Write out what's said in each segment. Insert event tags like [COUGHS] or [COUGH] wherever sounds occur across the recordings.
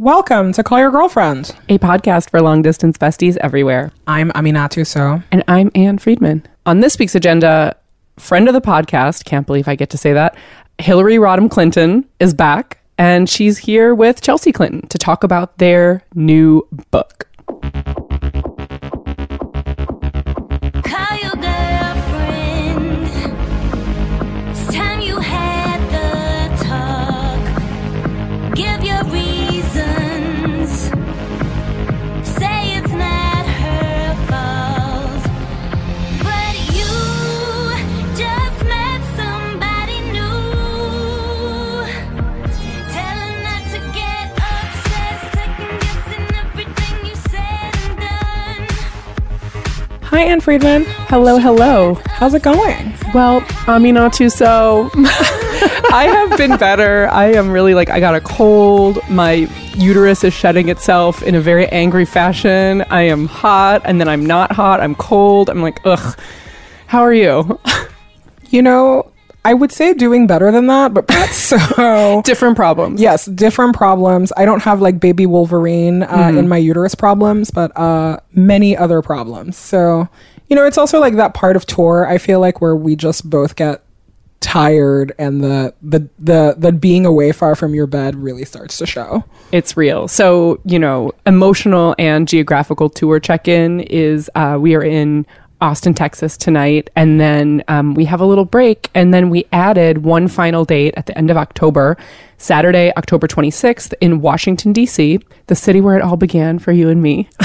Welcome to Call Your Girlfriend. a podcast for long distance besties everywhere. I'm Aminatou Sow. And I'm Ann Friedman. On this week's agenda, friend of the podcast, can't believe I get to say that, Hillary Rodham Clinton is back, and she's here with Chelsea Clinton to talk about their new book. Hi, Ann Friedman. Hello, hello. How's it going? Well, Aminatou, so [LAUGHS] I have been better. I am really like, I got a cold. My uterus is shedding itself in a very angry fashion. I am hot, and then I'm not hot. I'm cold. I'm like, ugh. How are you? [LAUGHS] You know, I would say doing better than that, but that's [LAUGHS] so. Different problems. Yes, different problems. I don't have like baby Wolverine uh, in my uterus problems, but uh, many other problems. So, you know, it's also like that part of tour, I feel like, where we just both get tired and the the the the being away far from your bed really starts to show. It's real. So, you know, emotional and geographical tour check in is uh, we are in Austin, Texas tonight. And then um, we have a little break. And then we added one final date at the end of October, Saturday, October 26th, in Washington, D.C., the city where it all began for you and me. [LAUGHS]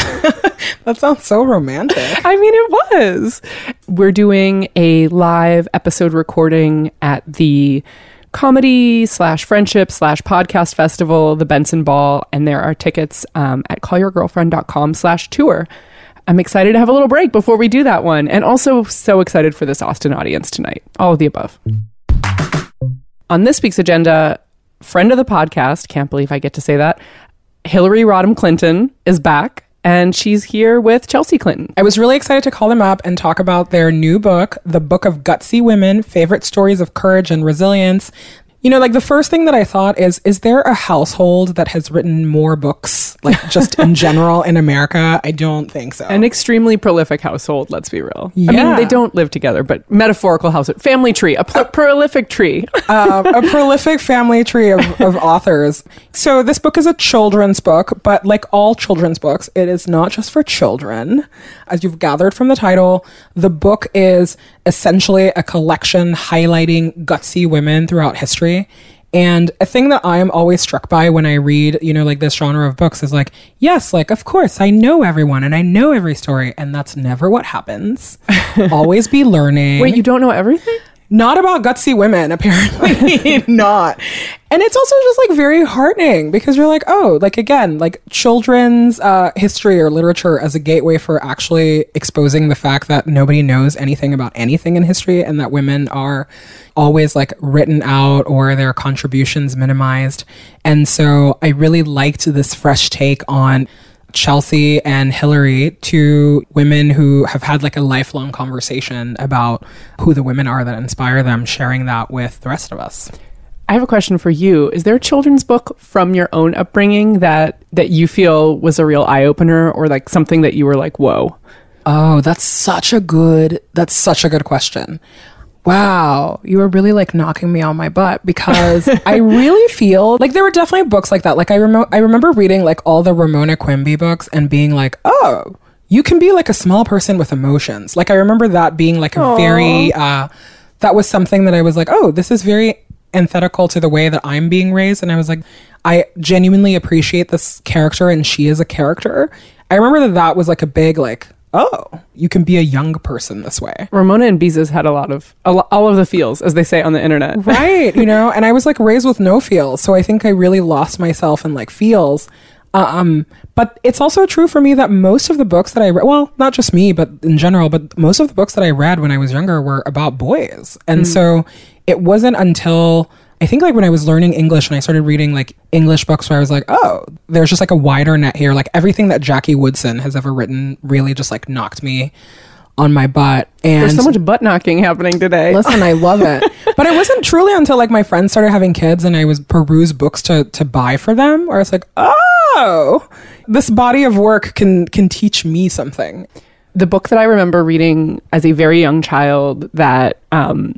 That sounds so romantic. [LAUGHS] I mean, it was. We're doing a live episode recording at the comedy slash friendship slash podcast festival, the Bentzen Ball, and there are tickets um, at callyourgirlfriend.com slash tour. I'm excited to have a little break before we do that one, and also so excited for this Austin audience tonight. All of the above. On this week's agenda, friend of the podcast, can't believe I get to say that, Hillary Rodham Clinton is back. And she's here with Chelsea Clinton. I was really excited to call them up and talk about their new book, The Book of Gutsy Women Favorite Stories of Courage and Resilience. You know, like the first thing that I thought is, is there a household that has written more books, like just in [LAUGHS] general in America? I don't think so. An extremely prolific household, let's be real. I Yeah. mean, they don't live together, but metaphorical household, family tree, a pl- prolific tree. um, [LAUGHS] a prolific family tree of, of [LAUGHS] authors. So this book is a children's book, but like all children's books, it is not just for children. As you've gathered from the title, the book is essentially a collection highlighting gutsy women throughout history. And a thing that I am always struck by when I read, you know, like this genre of books is like, yes, like, of course, I know everyone and I know every story. And that's never what happens. [LAUGHS] always be learning. Wait, you don't know everything? Not about gutsy women, apparently [LAUGHS] not. And it's also just like very heartening because you're like, oh, like again, like children's uh, history or literature as a gateway for actually exposing the fact that nobody knows anything about anything in history and that women are always like written out or their contributions minimized. And so I really liked this fresh take on Chelsea and Hillary, two women who have had like a lifelong conversation about who the women are that inspire them, sharing that with the rest of us. I have a question for you. Is there a children's book from your own upbringing that that you feel was a real eye opener or like something that you were like, whoa? Oh, that's such a good that's such a good question. Wow, you were really like knocking me on my butt because I really [LAUGHS] feel like there were definitely books like that. Like I remember I remember reading like all the Ramona Quimby books and being like, "Oh, you can be like a small person with emotions." Like I remember that being like a very uh that was something that I was like, "Oh, this is very antithetical to the way that I'm being raised." And I was like, I genuinely appreciate this character and she is a character. I remember that that was like a big like, "Oh, you can be a young person this way." Ramona and Beezus had a lot of a lo- all of the feels, as they say on the internet. [LAUGHS] right you know and i was like raised with no feels so i think i really lost myself in like feels um but it's also true for me that most of the books that i read well not just me but in general but most of the books that i read when i was younger were about boys and so it wasn't until I think like when I was learning English and I started reading like English books where I was like, oh, there's just like a wider net here. Like everything that Jackie Woodson has ever written really just like knocked me on my butt. And There's so much butt knocking happening today. Listen, I love it. [LAUGHS] But it wasn't truly until like my friends started having kids and I was peruse books to to buy for them where I was like, oh, this body of work can can teach me something. the book that I remember reading as a very young child that um,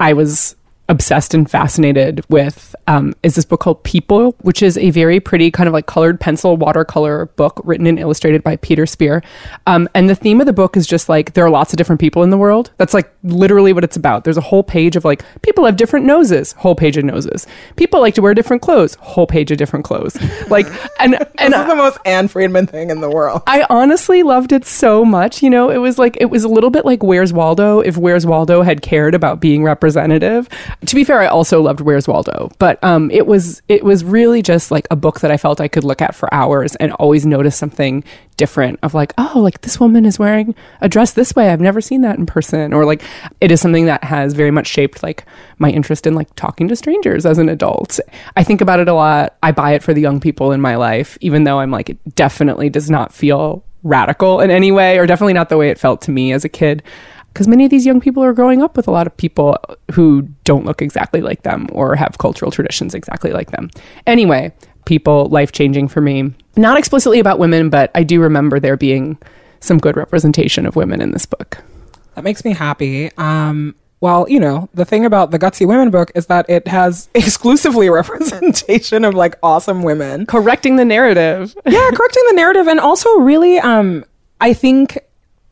I was obsessed and fascinated with um, is this book called People, which is a very pretty kind of like colored pencil watercolor book written and illustrated by Peter Spier. Um, and the theme of the book is just like there are lots of different people in the world. That's like literally what it's about. There's a whole page of like people have different noses, whole page of noses. People like to wear different clothes, whole page of different clothes. [LAUGHS] Like and and This is the most Ann Friedman thing in the world. I honestly loved it so much. You know, it was like it was a little bit like Where's Waldo if Where's Waldo had cared about being representative. To be fair, I also loved Where's Waldo, but um, it was it was really just like a book that I felt I could look at for hours and always notice something different of like, oh, like this woman is wearing a dress this way. I've never seen that in person, or like it is something that has very much shaped like my interest in like talking to strangers as an adult. I think about it a lot. I buy it for the young people in my life, even though I'm like it definitely does not feel radical in any way, or definitely not the way it felt to me as a kid. Because many of these young people are growing up with a lot of people who don't look exactly like them or have cultural traditions exactly like them. Anyway, people, life changing for me. Not explicitly about women, but I do remember there being some good representation of women in this book. That makes me happy. Um, well, you know, the thing about the Gutsy Women book is that it has [LAUGHS] exclusively [LAUGHS] representation of like awesome women. Correcting the narrative. yeah, correcting the narrative and also really um I think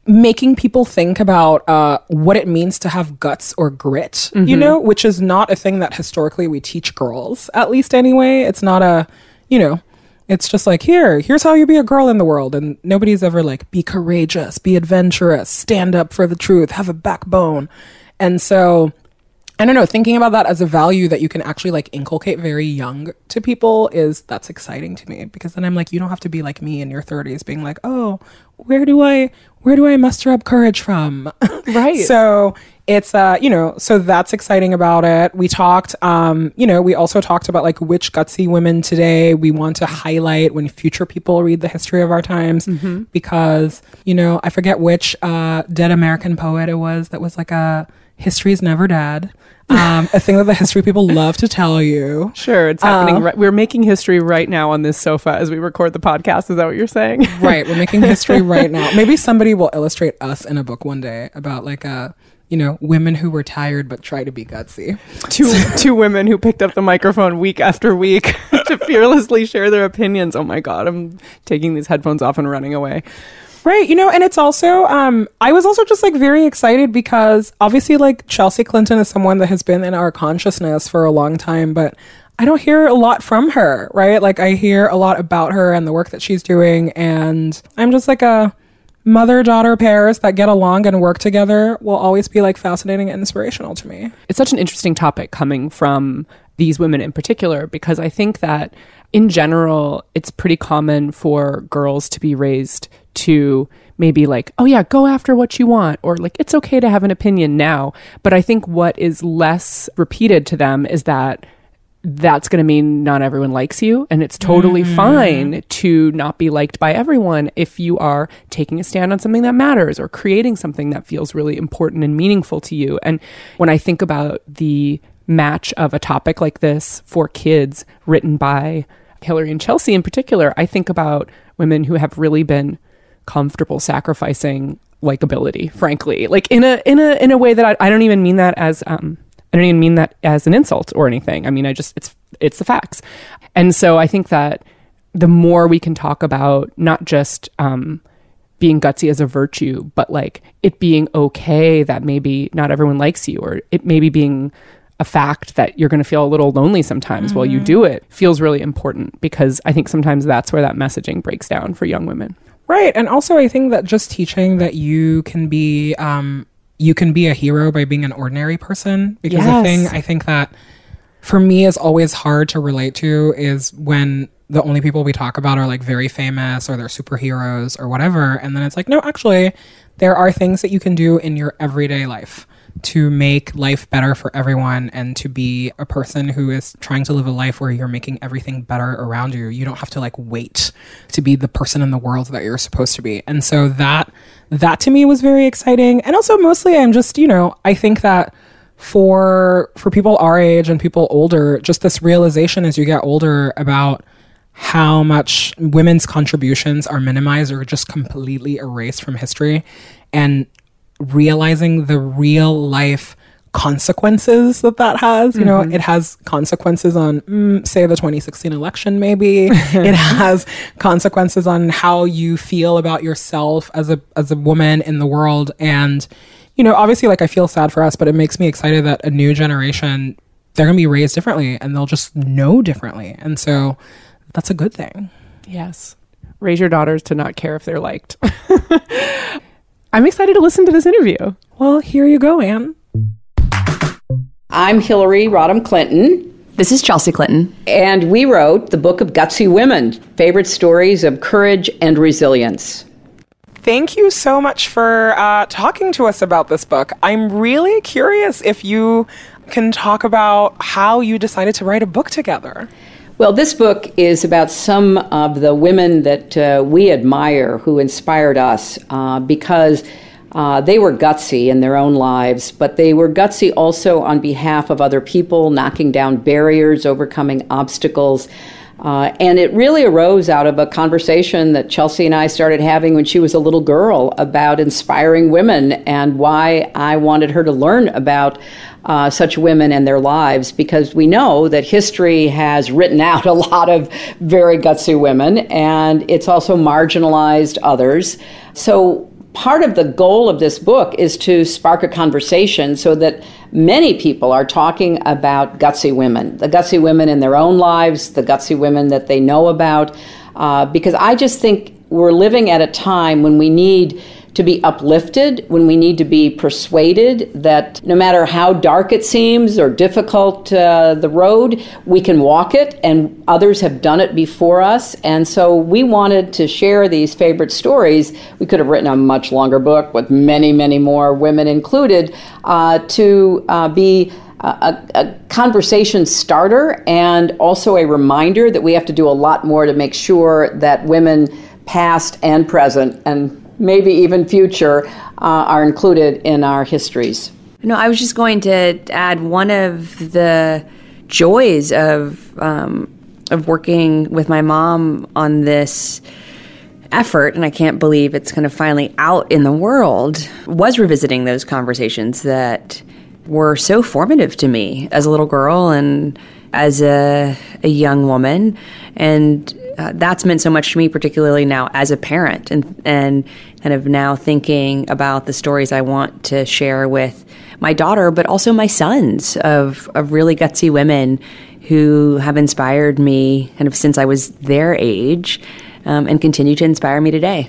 making people think about uh what it means to have guts or grit, you know, which is not a thing that historically we teach girls, at least anyway. It's not a, you know, it's just like here, here's how you be a girl in the world and nobody's ever like be courageous, be adventurous, stand up for the truth, have a backbone. And so I don't know, thinking about that as a value that you can actually like inculcate very young to people is that's exciting to me because then I'm like, you don't have to be like me in your 30s being like, oh, where do I, where do I muster up courage from? [LAUGHS] Right. so it's, uh, you know, so that's exciting about it. We talked, um, you know, we also talked about like which gutsy women today we want to highlight when future people read the history of our times because, you know, I forget which uh, dead American poet it was that was like a, history's never dead. Um, a thing that the history people love to tell you. Sure, it's happening. right, we're making history right now on this sofa as we record the podcast. Is that what you're saying? [LAUGHS] Right, we're making history right now. Maybe somebody will illustrate us in a book one day about like a you know, women who were tired but try to be gutsy. two [LAUGHS] two women who picked up the microphone week after week [LAUGHS] to fearlessly share their opinions. Oh my god, I'm taking these headphones off and running away. Right, you know, and it's also um I was also just like very excited because obviously like Chelsea Clinton is someone that has been in our consciousness for a long time, but I don't hear a lot from her, right? Like I hear a lot about her and the work that she's doing and I'm just like a mother daughter pairs that get along and work together will always be like fascinating and inspirational to me. It's such an interesting topic coming from these women in particular because I think that in general it's pretty common for girls to be raised to maybe like oh yeah go after what you want or like it's okay to have an opinion now. But i think what is less repeated to them is that that's going to mean not everyone likes you and it's totally mm-hmm. fine to not be liked by everyone if you are taking a stand on something that matters or creating something that feels really important and meaningful to you. And when i think about the match of a topic like this for kids written by Hillary and Chelsea in particular, I think about women who have really been comfortable sacrificing likability, frankly. Like in a in a in a way that I, I don't even mean that as um I don't even mean that as an insult or anything. I mean I just it's it's the facts. And so I think that the more we can talk about not just um being gutsy as a virtue, but like it being okay that maybe not everyone likes you, or it maybe being a fact that you're going to feel a little lonely sometimes while you do it feels really important because I think sometimes that's where that messaging breaks down for young women. Right. And also I think that just teaching that you can be um you can be a hero by being an ordinary person because the thing I think that for me is always hard to relate to is when the only people we talk about are like very famous or they're superheroes or whatever and then it's like no actually there are things that you can do in your everyday life to make life better for everyone and to be a person who is trying to live a life where you're making everything better around you. You don't have to like wait to be the person in the world that you're supposed to be. And so that that to me was very exciting. And also mostly I'm just, you know, I think that for for people our age and people older, just this realization as you get older about how much women's contributions are minimized or just completely erased from history and realizing the real life consequences that that has you know it has consequences on mm, say the 2016 election maybe. [LAUGHS] It has consequences on how you feel about yourself as a as a woman in the world. And you know obviously like i feel sad for us but it makes me excited that a new generation they're going to be raised differently and they'll just know differently. And so that's a good thing. Yes. Raise your daughters to not care if they're liked. [LAUGHS] I'm excited to listen to this interview. well here you go ann I'm Hillary Rodham Clinton, This is Chelsea Clinton. and we wrote the book of Gutsy Women Favorite Stories of Courage and Resilience. Thank you so much for uh, talking to us about this book. I'm really curious if you can talk about how you decided to write a book together. Well, this book is about some of the women that uh, we admire who inspired us uh, because uh, they were gutsy in their own lives, but they were gutsy also on behalf of other people, knocking down barriers, overcoming obstacles. Uh, and it really arose out of a conversation that Chelsea and I started having when she was a little girl about inspiring women and why I wanted her to learn about uh, such women and their lives because we know that history has written out a lot of very gutsy women and it's also marginalized others. So part of the goal of this book is to spark a conversation so that many people are talking about gutsy women, the gutsy women in their own lives, the gutsy women that they know about, uh, because I just think we're living at a time when we need to be uplifted, when we need to be persuaded that no matter how dark it seems or difficult uh, the road, we can walk it, and others have done it before us. And so we wanted to share these favorite stories. We could have written a much longer book with many, many more women included uh, to uh, be a, a, conversation starter and also a reminder that we have to do a lot more to make sure that women past and present and maybe even future uh, are included in our histories. No, I was just going to add one of the joys of um, of working with my mom on this effort, and I can't believe it's kind of finally out in the world, was revisiting those conversations that were so formative to me as a little girl and as a, a young woman. And uh, that's meant so much to me, particularly now as a parent, and and kind of now thinking about the stories I want to share with my daughter, but also my sons of of really gutsy women who have inspired me kind of since I was their age, um, and continue to inspire me today.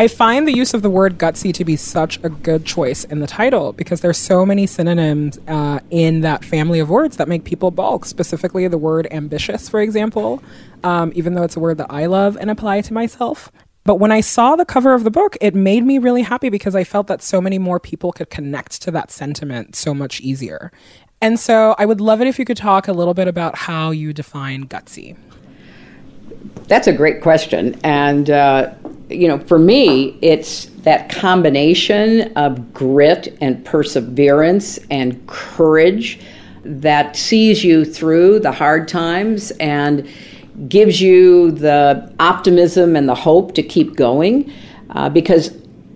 I find the use of the word gutsy to be such a good choice in the title because there's so many synonyms uh, in that family of words that make people balk. Specifically, the word ambitious, for example, um, even though it's a word that I love and apply to myself. But when I saw the cover of the book, it made me really happy because I felt that so many more people could connect to that sentiment so much easier. And so I would love it if you could talk a little bit about how you define gutsy. That's a great question. And, uh, you know, for me, it's that combination of grit and perseverance and courage that sees you through the hard times and gives you the optimism and the hope to keep going. Uh, because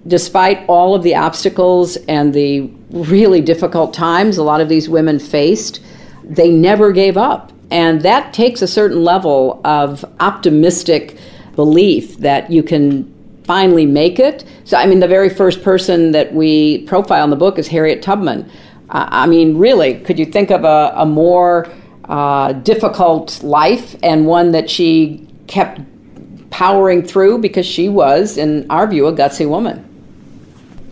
despite all of the obstacles and the really difficult times a lot of these women faced, they never gave up. And that takes a certain level of optimistic belief that you can finally make it. So, I mean, the very first person that we profile in the book is Harriet Tubman. Uh, I mean, really, could you think of a, a more uh, difficult life and one that she kept powering through because she was, in our view, a gutsy woman?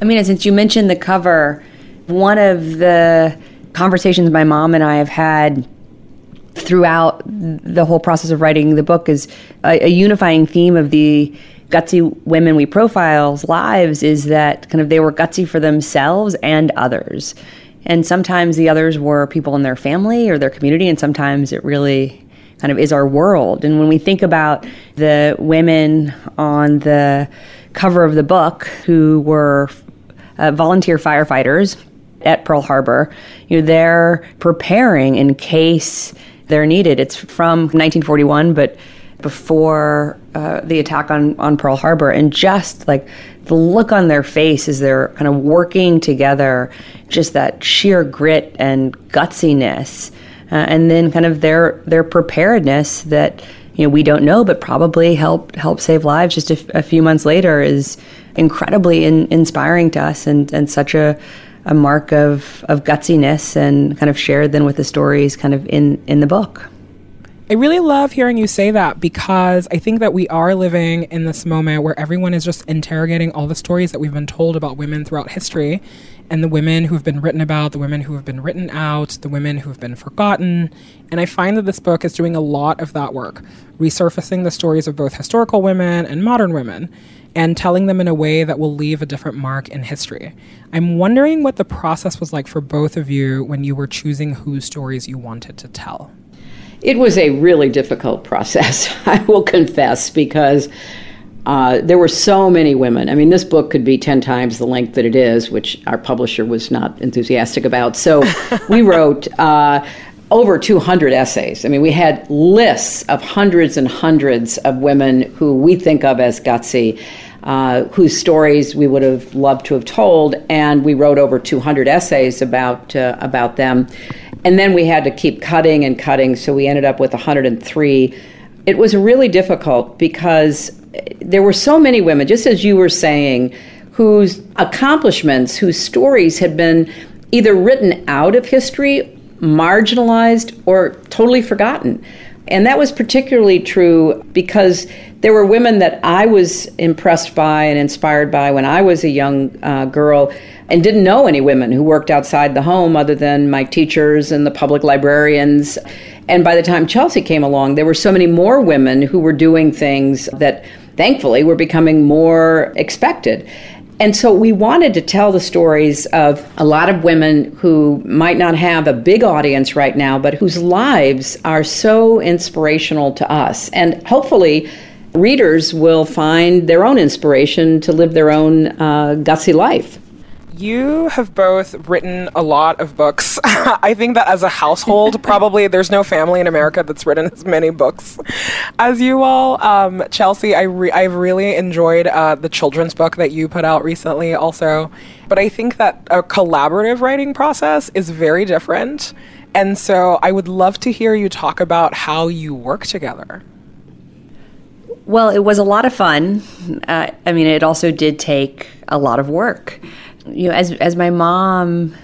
I mean, since you mentioned the cover, one of the conversations my mom and I have had throughout the whole process of writing the book is a, a unifying theme of the gutsy women we profile's lives is that kind of they were gutsy for themselves and others. And sometimes the others were people in their family or their community, and sometimes it really kind of is our world. And when we think about the women on the cover of the book who were uh, volunteer firefighters at Pearl Harbor, you know, they're preparing in case they're needed. It's from 1941, but before uh, the attack on, on Pearl Harbor, and just like the look on their face as they're kind of working together, just that sheer grit and gutsiness, uh, and then kind of their their preparedness that you know we don't know, but probably help help save lives just a, f- a few months later is incredibly in, inspiring to us and and such a a mark of, of gutsiness and kind of shared then with the stories kind of in, in the book. I really love hearing you say that because I think that we are living in this moment where everyone is just interrogating all the stories that we've been told about women throughout history and the women who have been written about, the women who have been written out, the women who have been forgotten. And I find that this book is doing a lot of that work, resurfacing the stories of both historical women and modern women and telling them in a way that will leave a different mark in history. I'm wondering what the process was like for both of you when you were choosing whose stories you wanted to tell. It was a really difficult [LAUGHS] process, I will confess, because uh, there were so many women. I mean, this book could be 10 times the length that it is, which our publisher was not enthusiastic about. So [LAUGHS] we wrote uh, over 200 essays. I mean, we had lists of hundreds and hundreds of women who we think of as gutsy. Uh, whose stories we would have loved to have told, and we wrote over 200 essays about uh, about them, and then we had to keep cutting and cutting, so we ended up with 103. It was really difficult because there were so many women, just as you were saying, whose accomplishments, whose stories had been either written out of history, marginalized, or totally forgotten. And that was particularly true because there were women that I was impressed by and inspired by when I was a young uh, girl and didn't know any women who worked outside the home other than my teachers and the public librarians. And by the time Chelsea came along, there were so many more women who were doing things that thankfully were becoming more expected. And so we wanted to tell the stories of a lot of women who might not have a big audience right now, but whose lives are so inspirational to us. And hopefully, readers will find their own inspiration to live their own uh, gutsy life. You have both written a lot of books. [LAUGHS] I think that as a household, [LAUGHS] probably there's no family in America that's written as many books as you all. Um, Chelsea, I re- I've really enjoyed uh, the children's book that you put out recently, also. But I think that a collaborative writing process is very different. And so I would love to hear you talk about how you work together. Well, it was a lot of fun. Uh, I mean, it also did take a lot of work. You know, as as my mom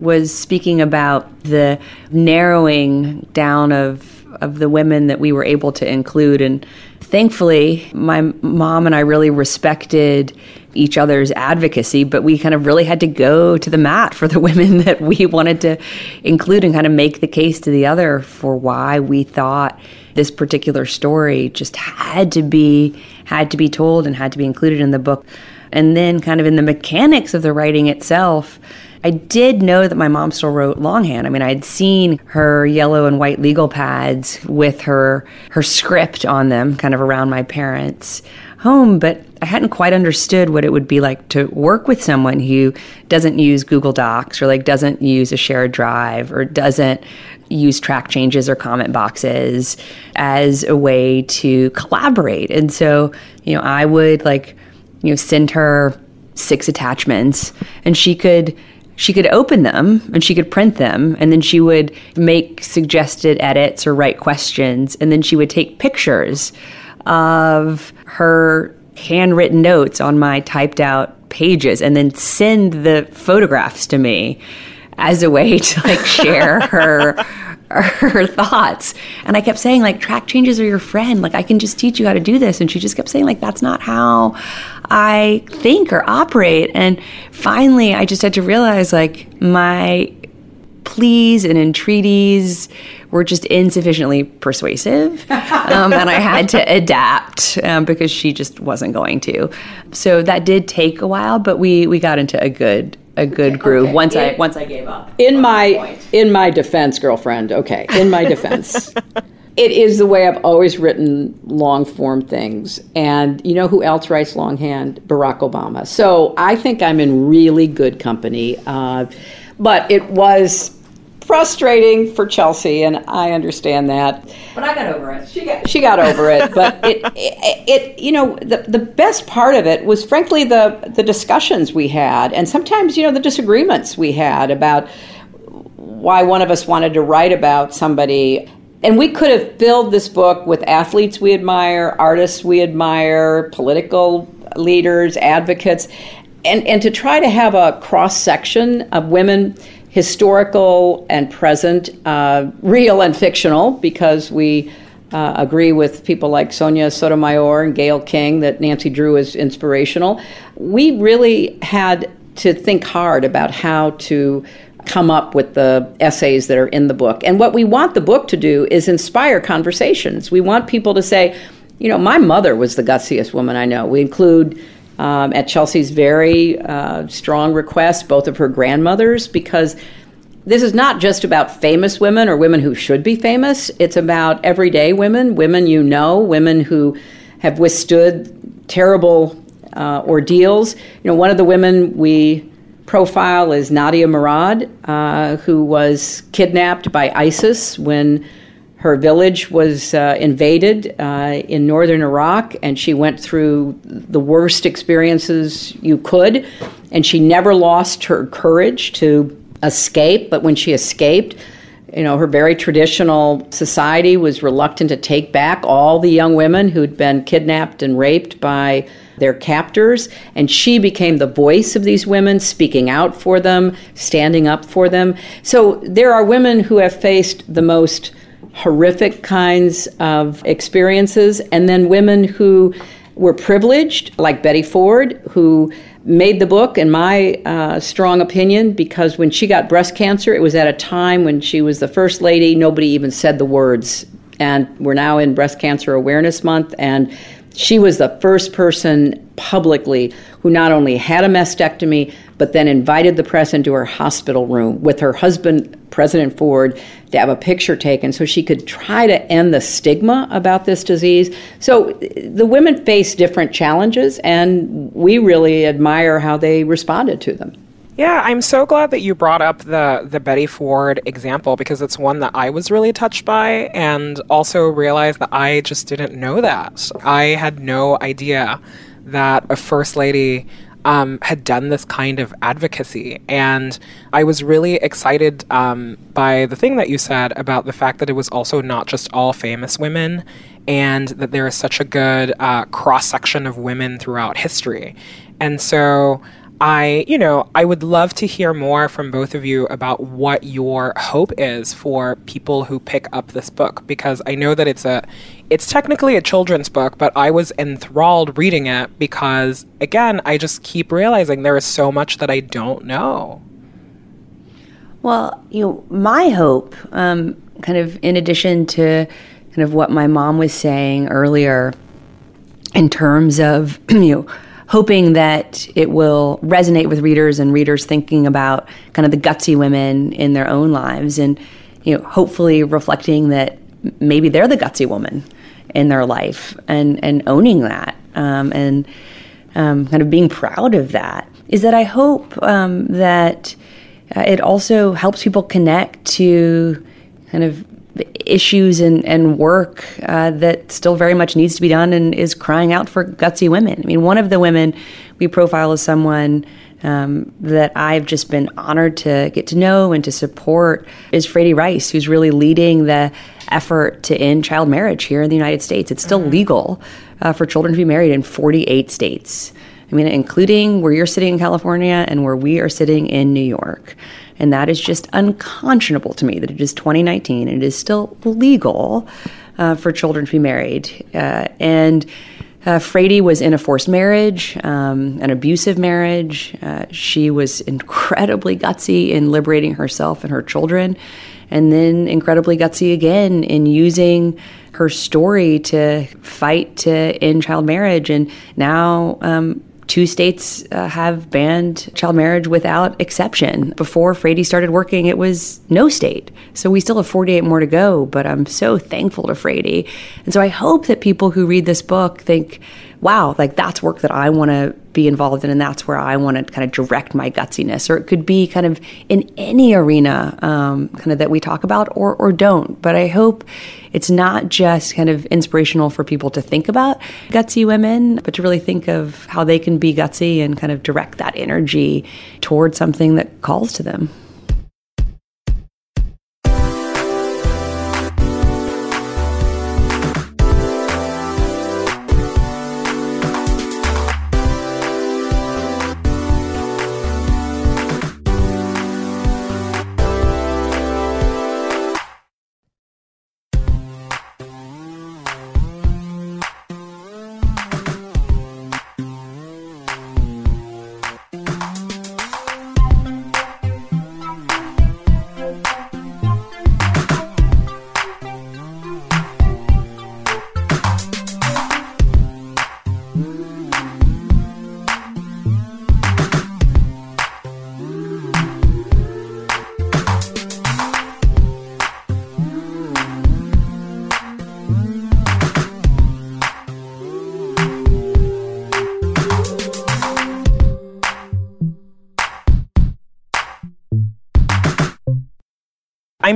was speaking about the narrowing down of of the women that we were able to include, and thankfully, my mom and I really respected each other's advocacy, but we kind of really had to go to the mat for the [LAUGHS] women that we wanted to include and kind of make the case to the other for why we thought this particular story just had to be had to be told and had to be included in the book. And then kind of in the mechanics of the writing itself, I did know that my mom still wrote longhand. I mean, I'd seen her yellow and white legal pads with her her script on them kind of around my parents' home, but I hadn't quite understood what it would be like to work with someone who doesn't use Google Docs or like doesn't use a shared drive or doesn't use track changes or comment boxes as a way to collaborate. And so, you know, I would like, you know, send her six attachments and she could she could open them and she could print them and then she would make suggested edits or write questions and then she would take pictures of her handwritten notes on my typed out pages and then send the photographs to me as a way to like share [LAUGHS] her her thoughts and i kept saying like track changes are your friend like i can just teach you how to do this and she just kept saying like that's not how i think or operate and finally i just had to realize like my pleas and entreaties were just insufficiently persuasive. [LAUGHS] Um, and I had to adapt um, because she just wasn't going to. So that did take a while, but we, we got into a good a good groove okay. once I once I gave up. In my in my defense, girlfriend. Okay, in my [LAUGHS] defense, it is the way I've always written long form things. And you know who else writes longhand? Barack Obama. So I think I'm in really good company. Uh, but it was frustrating for Chelsea, and I understand that. But I got over it. She got, she got over it, but it, [LAUGHS] it, it, you know, the, the best part of it was frankly the, the discussions we had, and sometimes, you know, the disagreements we had about why one of us wanted to write about somebody. And we could have filled this book with athletes we admire, artists we admire, political leaders, advocates, and, and to try to have a cross section of women, historical and present, uh, real and fictional, because we uh, agree with people like Sonia Sotomayor and Gayle King that Nancy Drew is inspirational. We really had to think hard about how to come up with the essays that are in the book. And what we want the book to do is inspire conversations. We want people to say, you know, my mother was the gutsiest woman I know. We include um, at Chelsea's very uh, strong request both of her grandmothers because this is not just about famous women or women who should be famous. It's about everyday women, women you know, women who have withstood terrible uh, ordeals. You know, one of the women we profile is Nadia Murad, uh, who was kidnapped by ISIS when her village was uh, invaded uh, in northern Iraq, and she went through the worst experiences you could, and she never lost her courage to escape. But when she escaped, you know, her very traditional society was reluctant to take back all the young women who'd been kidnapped and raped by their captors. And she became the voice of these women, speaking out for them, standing up for them. So there are women who have faced the most horrific kinds of experiences, and then women who were privileged, like Betty Ford, who made the book, in my uh, strong opinion, because when she got breast cancer, it was at a time when she was the first lady, nobody even said the words. And we're now in Breast Cancer Awareness Month, and she was the first person publicly who not only had a mastectomy, but then invited the press into her hospital room with her husband, President Ford, to have a picture taken so she could try to end the stigma about this disease. So the women face different challenges, and we really admire how they responded to them. Yeah, I'm so glad that you brought up the the Betty Ford example because it's one that I was really touched by and also realized that I just didn't know that. I had no idea that a first lady um, had done this kind of advocacy. And I was really excited um, by the thing that you said about the fact that it was also not just all famous women and that there is such a good uh, cross section of women throughout history. And so I, you know, I would love to hear more from both of you about what your hope is for people who pick up this book because I know that it's a it's technically a children's book, but I was enthralled reading it because again, I just keep realizing there is so much that I don't know. Well, you know, my hope, um, kind of in addition to kind of what my mom was saying earlier, in terms of [CLEARS THROAT] you know hoping that it will resonate with readers and readers thinking about kind of the gutsy women in their own lives and you know hopefully reflecting that maybe they're the gutsy woman in their life and and owning that um, and um, kind of being proud of that. Is that I hope um, that uh, it also helps people connect to kind of issues and, and work uh, that still very much needs to be done and is crying out for gutsy women. I mean, one of the women we profile as someone um, that I've just been honored to get to know and to support is Fraidy Reiss, who's really leading the effort to end child marriage here in the United States. It's still legal uh, for children to be married in 48 states. I mean, including where you're sitting in California and where we are sitting in New York. And that is just unconscionable to me that it is 2019 and it is still legal uh, for children to be married. Uh, and uh, Fraidy was in a forced marriage, um, an abusive marriage. Uh, she was incredibly gutsy in liberating herself and her children, and then incredibly gutsy again in using her story to fight to end child marriage. And now um, two states uh, have banned child marriage without exception. Before Fraidy started working, it was no state. So we still have 48 more to go, but I'm so thankful to Fraidy. And so I hope that people who read this book think, wow, like that's work that I want to be involved in, and that's where I want to kind of direct my gutsiness. Or it could be kind of in any arena, um, kind of that we talk about or or don't. But I hope it's not just kind of inspirational for people to think about gutsy women, but to really think of how they can be gutsy and kind of direct that energy towards something that calls to them.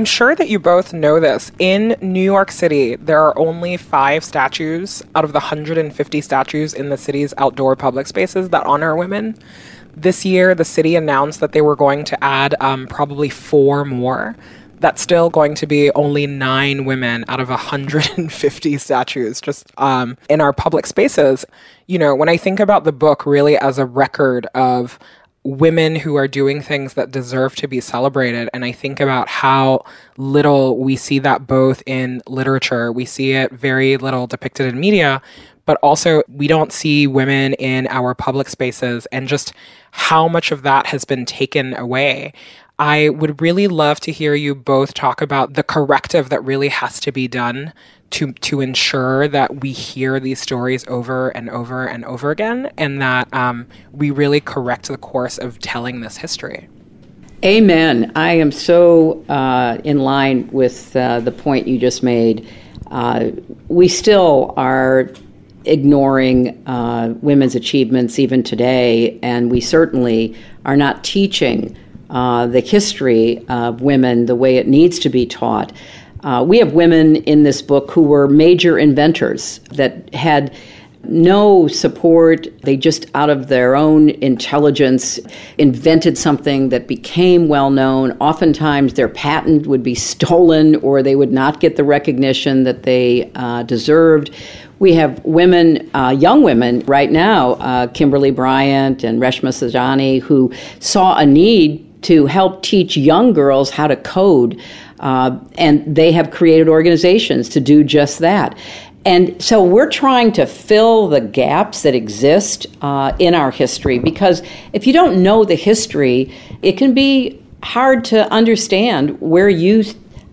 I'm sure that you both know this. In New York City, there are only five statues out of the 150 statues in the city's outdoor public spaces that honor women. This year, the city announced that they were going to add um, probably four more. That's still going to be only nine women out of 150 [LAUGHS] statues just um, in our public spaces. You know, when I think about the book really as a record of women who are doing things that deserve to be celebrated. And I think about how little we see that both in literature, we see it very little depicted in media, but also we don't see women in our public spaces and just how much of that has been taken away. I would really love to hear you both talk about the corrective that really has to be done to to ensure that we hear these stories over and over and over again, and that um, we really correct the course of telling this history. Amen. I am so uh, in line with uh, the point you just made. Uh, we still are ignoring uh, women's achievements even today, and we certainly are not teaching uh, the history of women the way it needs to be taught. Uh, we have women in this book who were major inventors that had no support. They just, out of their own intelligence, invented something that became well known. Oftentimes, their patent would be stolen or they would not get the recognition that they uh, deserved. We have women, uh, young women right now, uh, Kimberly Bryant and Reshma Saujani, who saw a need to help teach young girls how to code. Uh, and they have created organizations to do just that. And so we're trying to fill the gaps that exist uh, in our history because if you don't know the history, it can be hard to understand where you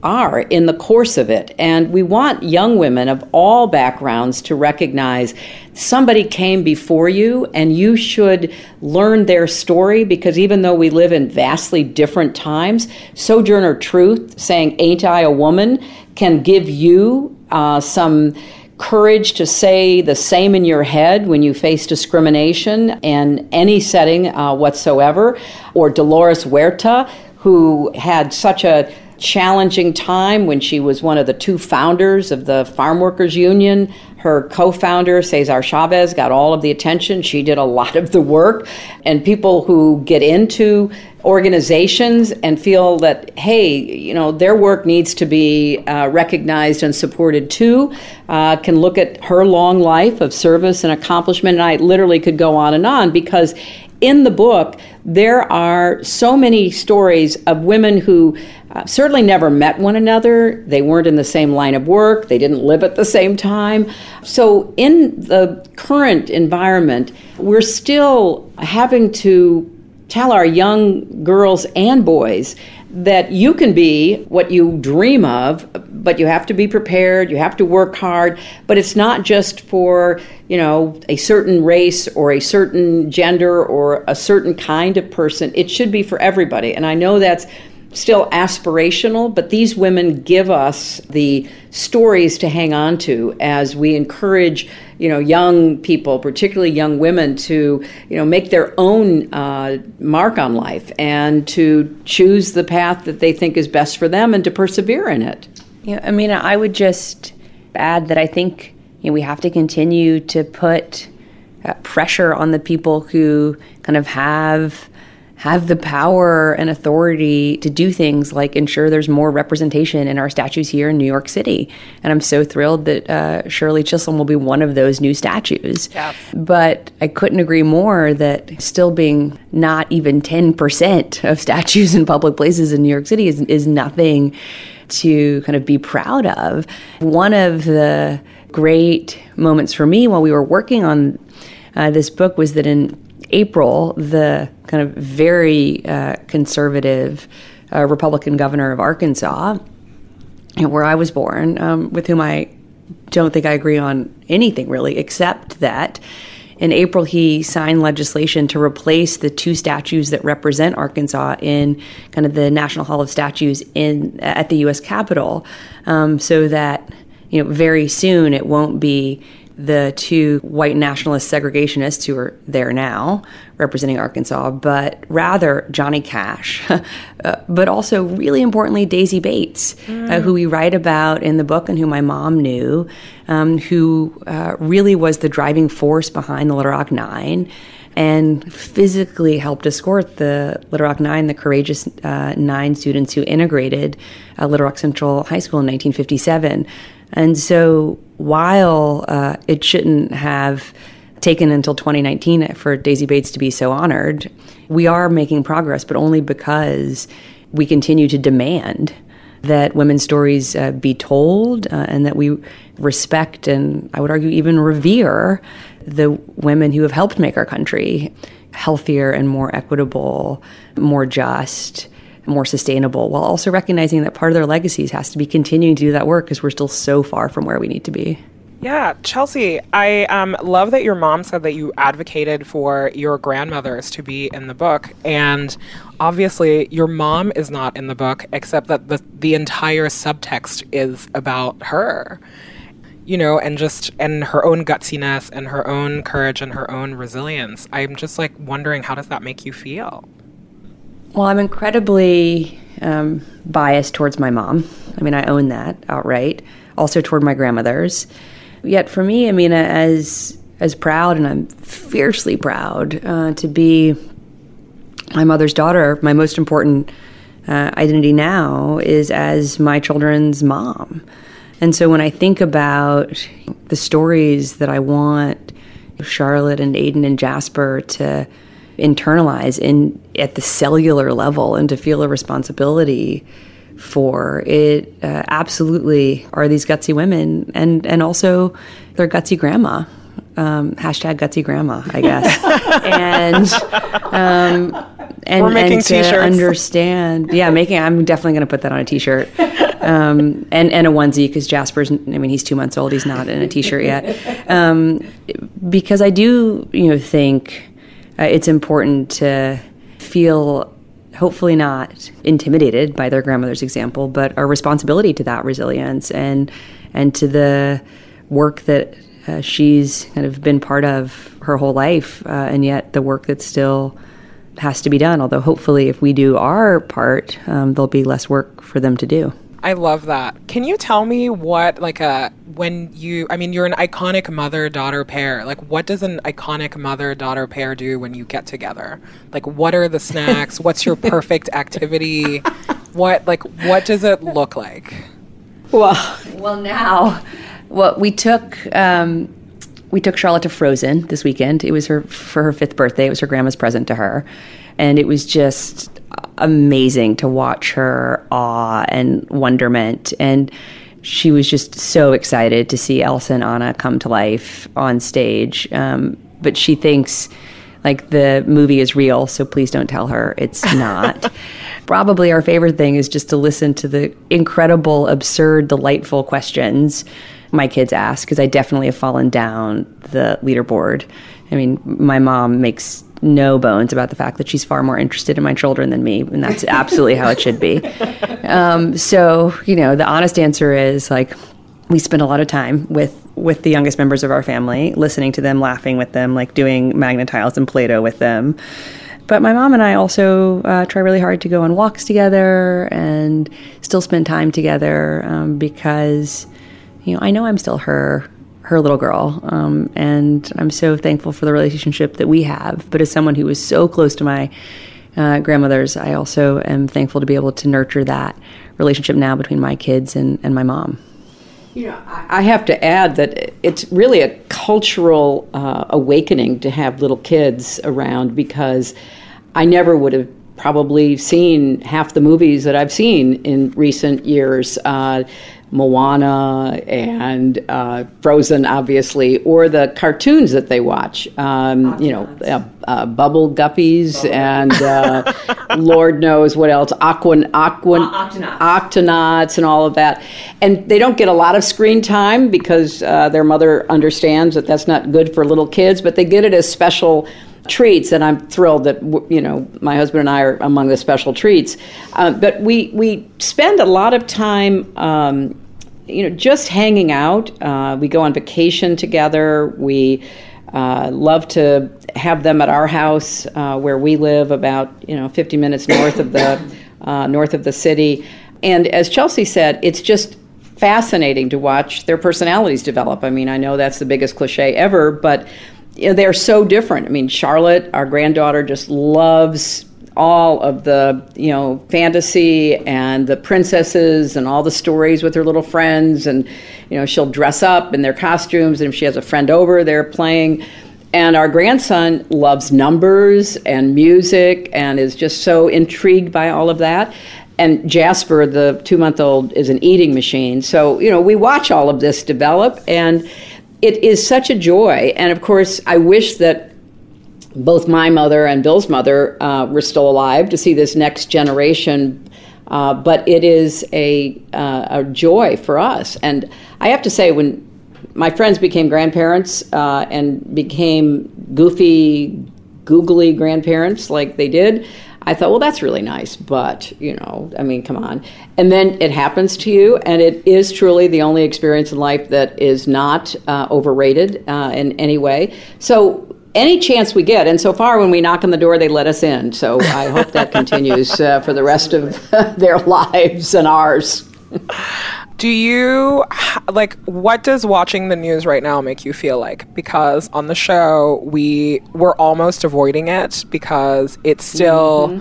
are in the course of it. And we want young women of all backgrounds to recognize somebody came before you and you should learn their story because even though we live in vastly different times, Sojourner Truth saying, Ain't I a woman, can give you uh, some courage to say the same in your head when you face discrimination in any setting uh, whatsoever. Or Dolores Huerta, who had such a challenging time when she was one of the two founders of the Farm Workers Union. Her co founder, Cesar Chavez, got all of the attention. She did a lot of the work. And people who get into organizations and feel that, hey, you know, their work needs to be uh, recognized and supported too, uh, can look at her long life of service and accomplishment. And I literally could go on and on because in the book, there are so many stories of women who uh, certainly never met one another. They weren't in the same line of work. They didn't live at the same time. So, in the current environment, we're still having to tell our young girls and boys that you can be what you dream of, but you have to be prepared, you have to work hard, but it's not just for, you know, a certain race or a certain gender or a certain kind of person. It should be for everybody. And I know that's still aspirational, but these women give us the stories to hang on to as we encourage, you know, young people, particularly young women, to, you know, make their own uh, mark on life and to choose the path that they think is best for them and to persevere in it. Yeah, I mean, I would just add that I think you know, we have to continue to put uh, pressure on the people who kind of have have the power and authority to do things like ensure there's more representation in our statues here in New York City. And I'm so thrilled that uh, Shirley Chisholm will be one of those new statues. Yeah. But I couldn't agree more that still being not even 10% of statues in public places in New York City is, is nothing to kind of be proud of. One of the great moments for me while we were working on uh, this book was that in April, the kind of very uh, conservative uh, Republican governor of Arkansas, where I was born, um, with whom I don't think I agree on anything really, except that in April he signed legislation to replace the two statues that represent Arkansas in kind of the National Hall of Statues in at the U.S. Capitol, um, so that you know very soon it won't be the two white nationalist segregationists who are there now representing Arkansas, but rather Johnny Cash, [LAUGHS] uh, but also really importantly Daisy Bates, uh, who we write about in the book and who my mom knew, um, who uh, really was the driving force behind the Little Rock Nine. And physically helped escort the Little Rock Nine, the courageous uh, nine students who integrated uh, Little Rock Central High School in 1957. And so while uh, it shouldn't have taken until 2019 for Daisy Bates to be so honored, we are making progress, but only because we continue to demand that women's stories uh, be told uh, and that we respect and I would argue even revere the women who have helped make our country healthier and more equitable, more just more sustainable while also recognizing that part of their legacies has to be continuing to do that work because we're still so far from where we need to be. Yeah, Chelsea, I um, love that your mom said that you advocated for your grandmothers to be in the book. And obviously, your mom is not in the book, except that the, the entire subtext is about her. You know, and just and her own gutsiness and her own courage and her own resilience. I'm just like wondering, how does that make you feel? Well, I'm incredibly um, biased towards my mom. I mean, I own that outright. Also toward my grandmothers. Yet for me, I mean, as as proud, and I'm fiercely proud uh, to be my mother's daughter. My most important uh, identity now is as my children's mom. And so when I think about the stories that I want Charlotte and Aidan and Jasper to internalize in at the cellular level and to feel a responsibility for it uh, absolutely are these gutsy women and and also their gutsy grandma um, hashtag gutsy grandma I guess. [LAUGHS] And um, and, We're making and to t-shirts. understand yeah making I'm definitely going to put that on a t-shirt. Um, and and a onesie because Jasper's I mean he's two months old he's not in a t-shirt yet. Um, because I do you know think uh, it's important to feel hopefully not intimidated by their grandmother's example, but our responsibility to that resilience and and to the work that uh, she's kind of been part of her whole life, uh, and yet the work that still has to be done. Although hopefully, if we do our part, um, there'll be less work for them to do. I love that. Can you tell me what, like, a when you, I mean, you're an iconic mother daughter pair. Like, what does an iconic mother daughter pair do when you get together? Like, what are the snacks? [LAUGHS] What's your perfect activity? What, like, what does it look like? Well, Well, now, well, we took um, we took Charlotte to Frozen this weekend. It was her for her fifth birthday. It was her grandma's present to her, and it was just amazing to watch her awe and wonderment. And she was just so excited to see Elsa and Anna come to life on stage. Um, but she thinks like the movie is real, so please don't tell her it's [LAUGHS] not. Probably our favorite thing is just to listen to the incredible, absurd, delightful questions my kids ask because I definitely have fallen down the leaderboard. I mean, my mom makes no bones about the fact that she's far more interested in my children than me, and that's [LAUGHS] absolutely how it should be. Um, so, you know, the honest answer is like we spend a lot of time with with the youngest members of our family, listening to them, laughing with them, like doing magnetiles and Play-Doh with them. But my mom and I also uh, try really hard to go on walks together and still spend time together um, because, you know, I know I'm still her her little girl, um, and I'm so thankful for the relationship that we have. But as someone who was so close to my uh, grandmother's, I also am thankful to be able to nurture that relationship now between my kids and, and my mom. You know, I have to add that it's really a cultural uh, awakening to have little kids around because I never would have probably seen half the movies that I've seen in recent years. Uh, Moana and uh, Frozen, obviously, or the cartoons that they watch. Um, you know, uh, uh, Bubble Guppies and uh, [LAUGHS] Lord knows what else, Aquan, Aquan, Octonauts. Octonauts and all of that. And they don't get a lot of screen time because uh, their mother understands that that's not good for little kids, but they get it as special treats and i'm thrilled that you know my husband and i are among the special treats uh, but we we spend a lot of time um, you know just hanging out. Uh, we go on vacation together. We uh, love to have them at our house uh, where we live about you know 50 minutes north of the [COUGHS] uh, north of the city. And as chelsea said it's just fascinating to watch their personalities develop. I mean i know that's the biggest cliche ever but you know, they're so different. I mean, Charlotte, our granddaughter, just loves all of the you know fantasy and the princesses and all the stories with her little friends. And you know she'll dress up in their costumes and if she has a friend over they're playing. And our grandson loves numbers and music and is just so intrigued by all of that. And Jasper the 2 month old is an eating machine. So you know we watch all of this develop and it is such a joy. And of course, I wish that both my mother and Bill's mother uh, were still alive to see this next generation. Uh, but it is a, uh, a joy for us. And I have to say, when my friends became grandparents uh, and became goofy, googly grandparents like they did, I thought, well, that's really nice, but, you know, I mean, come on. And then it happens to you, and it is truly the only experience in life that is not uh, overrated uh, in any way. So, any chance we get, and so far when we knock on the door, they let us in. So, I hope that continues uh, for the rest of [LAUGHS] their lives and ours. Do you like what does watching the news right now make you feel like? Because on the show we we're almost avoiding it because it's still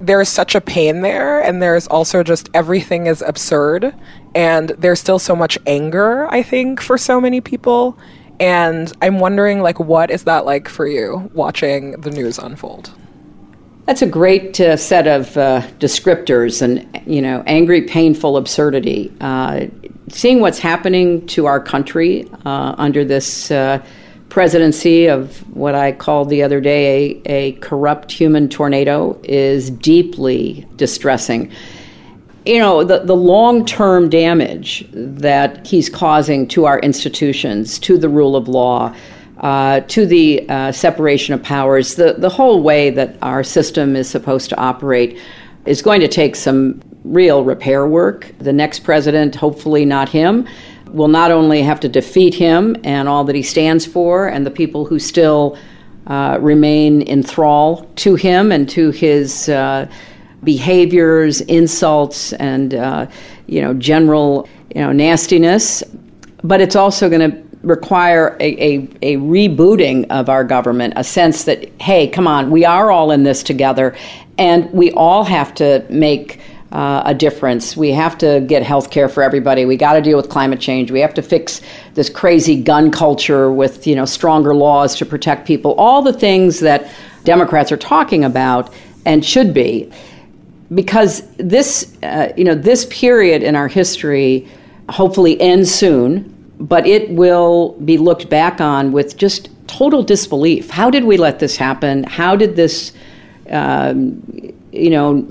there's such a pain there and there's also just everything is absurd and there's still so much anger I think for so many people and I'm wondering like what is that like for you watching the news unfold? That's a great uh, set of uh, descriptors and, you know, angry, painful absurdity. Uh, seeing what's happening to our country uh, under this uh, presidency of what I called the other day a, a corrupt human tornado is deeply distressing. You know, the, the long term damage that he's causing to our institutions, to the rule of law, uh, to the uh, separation of powers, the, the whole way that our system is supposed to operate is going to take some real repair work. The next president, hopefully not him, will not only have to defeat him and all that he stands for, and the people who still uh, remain in thrall to him and to his uh, behaviors, insults, and uh, you know general you know nastiness, but it's also going to require a, a, a rebooting of our government, a sense that, hey, come on, we are all in this together, and we all have to make uh, a difference. We have to get health care for everybody. We got to deal with climate change. We have to fix this crazy gun culture with you know stronger laws to protect people. All the things that Democrats are talking about and should be, because this uh, you know this period in our history hopefully ends soon but it will be looked back on with just total disbelief. How did we let this happen? How did this, um, you know,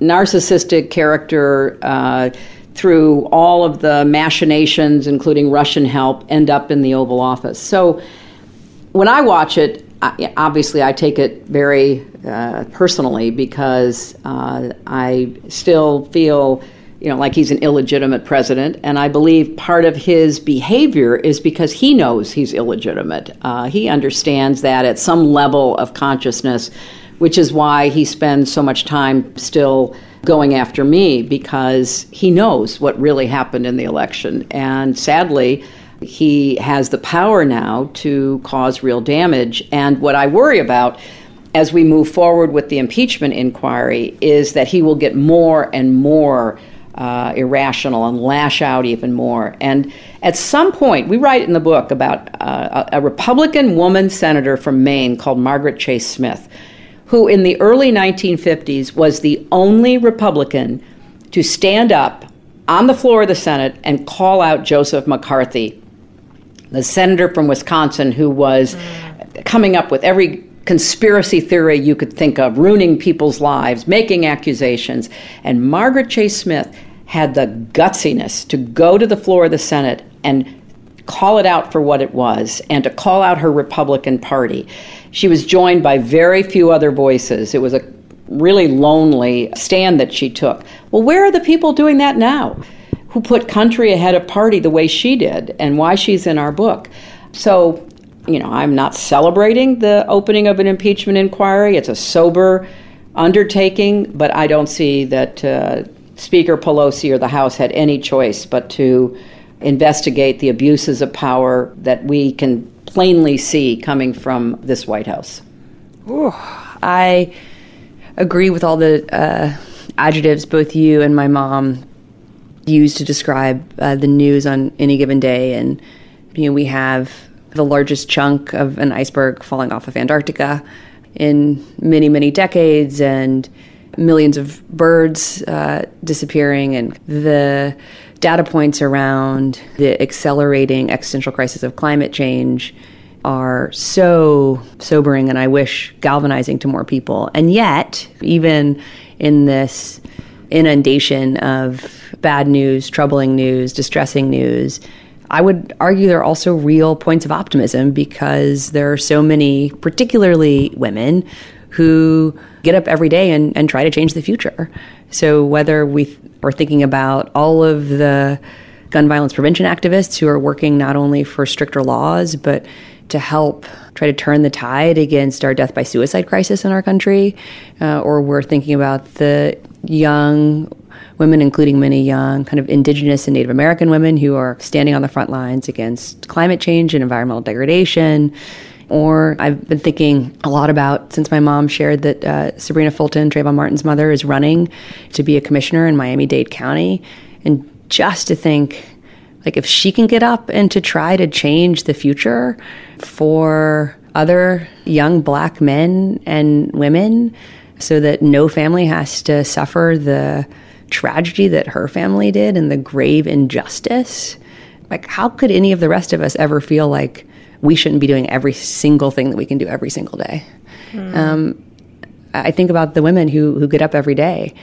narcissistic character uh, through all of the machinations, including Russian help, end up in the Oval Office. So when I watch it, I, obviously I take it very uh, personally because uh, I still feel, you know, like he's an illegitimate president, and I believe part of his behavior is because he knows he's illegitimate. Uh, he understands that at some level of consciousness, which is why he spends so much time still going after me because he knows what really happened in the election, and sadly he has the power now to cause real damage. And what I worry about as we move forward with the impeachment inquiry is that he will get more and more uh, irrational and lash out even more. And at some point, we write in the book about uh, a, a Republican woman senator from Maine called Margaret Chase Smith, who in the early 1950s was the only Republican to stand up on the floor of the Senate and call out Joseph McCarthy the senator from Wisconsin who was coming up with every conspiracy theory you could think of, ruining people's lives, making accusations. And Margaret Chase Smith had the gutsiness to go to the floor of the Senate and call it out for what it was and to call out her Republican Party. She was joined by very few other voices. It was a really lonely stand that she took. Well, where are the people doing that now? Who put country ahead of party the way she did and why she's in our book. So, you know, I'm not celebrating the opening of an impeachment inquiry. It's a sober undertaking, but I don't see that uh, Speaker Pelosi or the House had any choice but to investigate the abuses of power that we can plainly see coming from this White House. I agree with all the uh, adjectives both you and my mom use to describe uh, the news on any given day. And you know, we have the largest chunk of an iceberg falling off of Antarctica in many, many decades, and millions of birds uh, disappearing, and the data points around the accelerating existential crisis of climate change are so sobering and I wish galvanizing to more people. And yet, even in this inundation of bad news, troubling news, distressing news, I would argue there are also real points of optimism because there are so many, particularly women, who get up every day and, and try to change the future. So whether we are thinking about all of the gun violence prevention activists who are working not only for stricter laws, but to help try to turn the tide against our death by suicide crisis in our country, uh, or we're thinking about the young women, including many young kind of indigenous and Native American women who are standing on the front lines against climate change and environmental degradation. Or I've been thinking a lot about since my mom shared that uh, Sabrina Fulton, Trayvon Martin's mother, is running to be a commissioner in Miami Dade County. And just to think, like, if she can get up and to try to change the future for other young black men and women so that no family has to suffer the tragedy that her family did and the grave injustice. Like, how could any of the rest of us ever feel like we shouldn't be doing every single thing that we can do every single day? Um, I think about the women who, who get up every day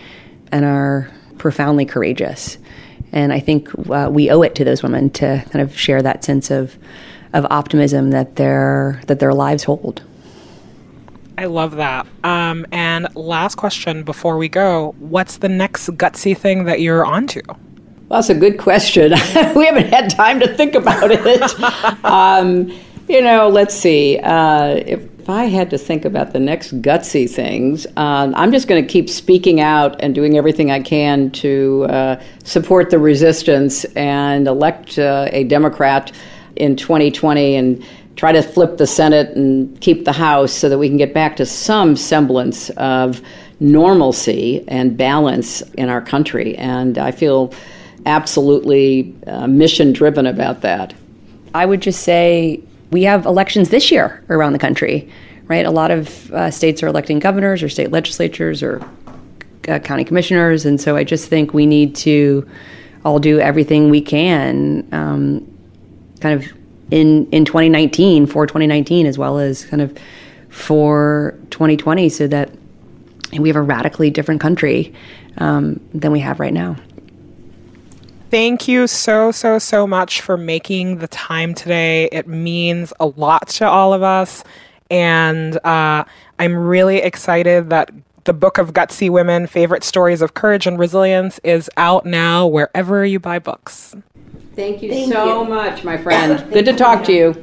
and are profoundly courageous. And I think uh, we owe it to those women to kind of share that sense of, of optimism that their, that their lives hold. I love that. Um, and last question before we go what's the next gutsy thing that you're onto? Well, that's a good question. [LAUGHS] we haven't had time to think about it. [LAUGHS] um, you know, let's see. Uh, if, if I had to think about the next gutsy things, um, I'm just going to keep speaking out and doing everything I can to uh, support the resistance and elect uh, a Democrat in 2020 and try to flip the Senate and keep the House so that we can get back to some semblance of normalcy and balance in our country. And I feel absolutely uh, mission driven about that. I would just say we have elections this year around the country, right? A lot of uh, states are electing governors or state legislatures or uh, county commissioners. And so I just think we need to all do everything we can um, kind of in, in 2019 for 2019 as well as kind of for 2020 so that we have a radically different country um, than we have right now. Thank you so, so, so much for making the time today. It means a lot to all of us. And uh, I'm really excited that the book of Gutsy Women Favorite Stories of Courage and Resilience is out now wherever you buy books. Thank you so much, my friend. [LAUGHS] Good to talk to you.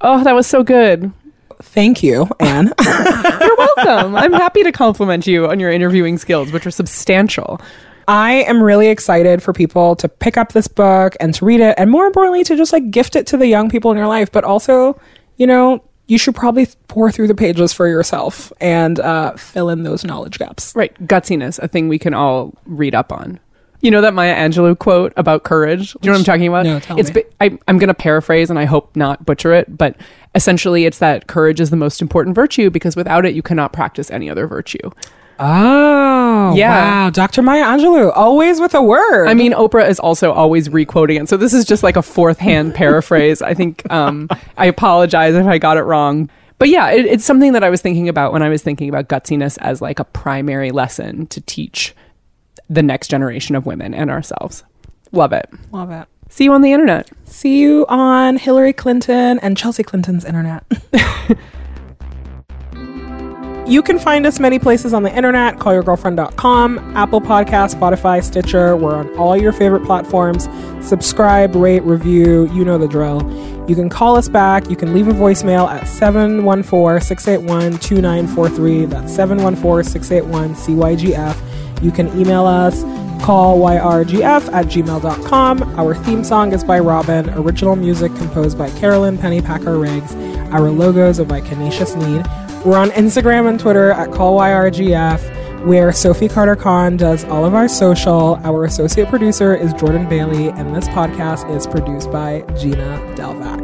Oh, that was so good. Thank you, Ann. [LAUGHS] You're welcome. I'm happy to compliment you on your interviewing skills, which are substantial. I am really excited for people to pick up this book and to read it, and more importantly, to just like gift it to the young people in your life. But also, you know, you should probably pour through the pages for yourself and uh, fill in those knowledge gaps. Right. Gutsiness, a thing we can all read up on. You know that Maya Angelou quote about courage? Do you know what I'm talking about? No, tell it's me. I, I'm going to paraphrase and I hope not butcher it, but essentially it's that courage is the most important virtue because without it, you cannot practice any other virtue. Oh, Yeah. Wow, Dr. Maya Angelou, always with a word. I mean, Oprah is also always requoting it. So this is just like a fourth hand [LAUGHS] paraphrase. I think um, I apologize if I got it wrong. But yeah, it, it's something that I was thinking about when I was thinking about gutsiness as like a primary lesson to teach the next generation of women and ourselves. Love it. love it. See you on the internet. See you on Hillary Clinton and Chelsea Clinton's internet. [LAUGHS] you can find us many places on the internet callyourgirlfriend.com, Apple Podcast, Spotify, Stitcher. We're on all your favorite platforms. Subscribe, rate, review. You know the drill. You can call us back. You can leave a voicemail at 714 681 2943. That's 714 681 CYGF. You can email us callyrgf at gmail.com. Our theme song is by Robin. Original music composed by Carolyn Pennypacker Riggs. Our logos are by Kenesha Sneed. We're on Instagram and Twitter at callyrgf, where Sophie Carter-Kahn does all of our social. Our associate producer is Jordan Bailey, and this podcast is produced by Gina Delvac.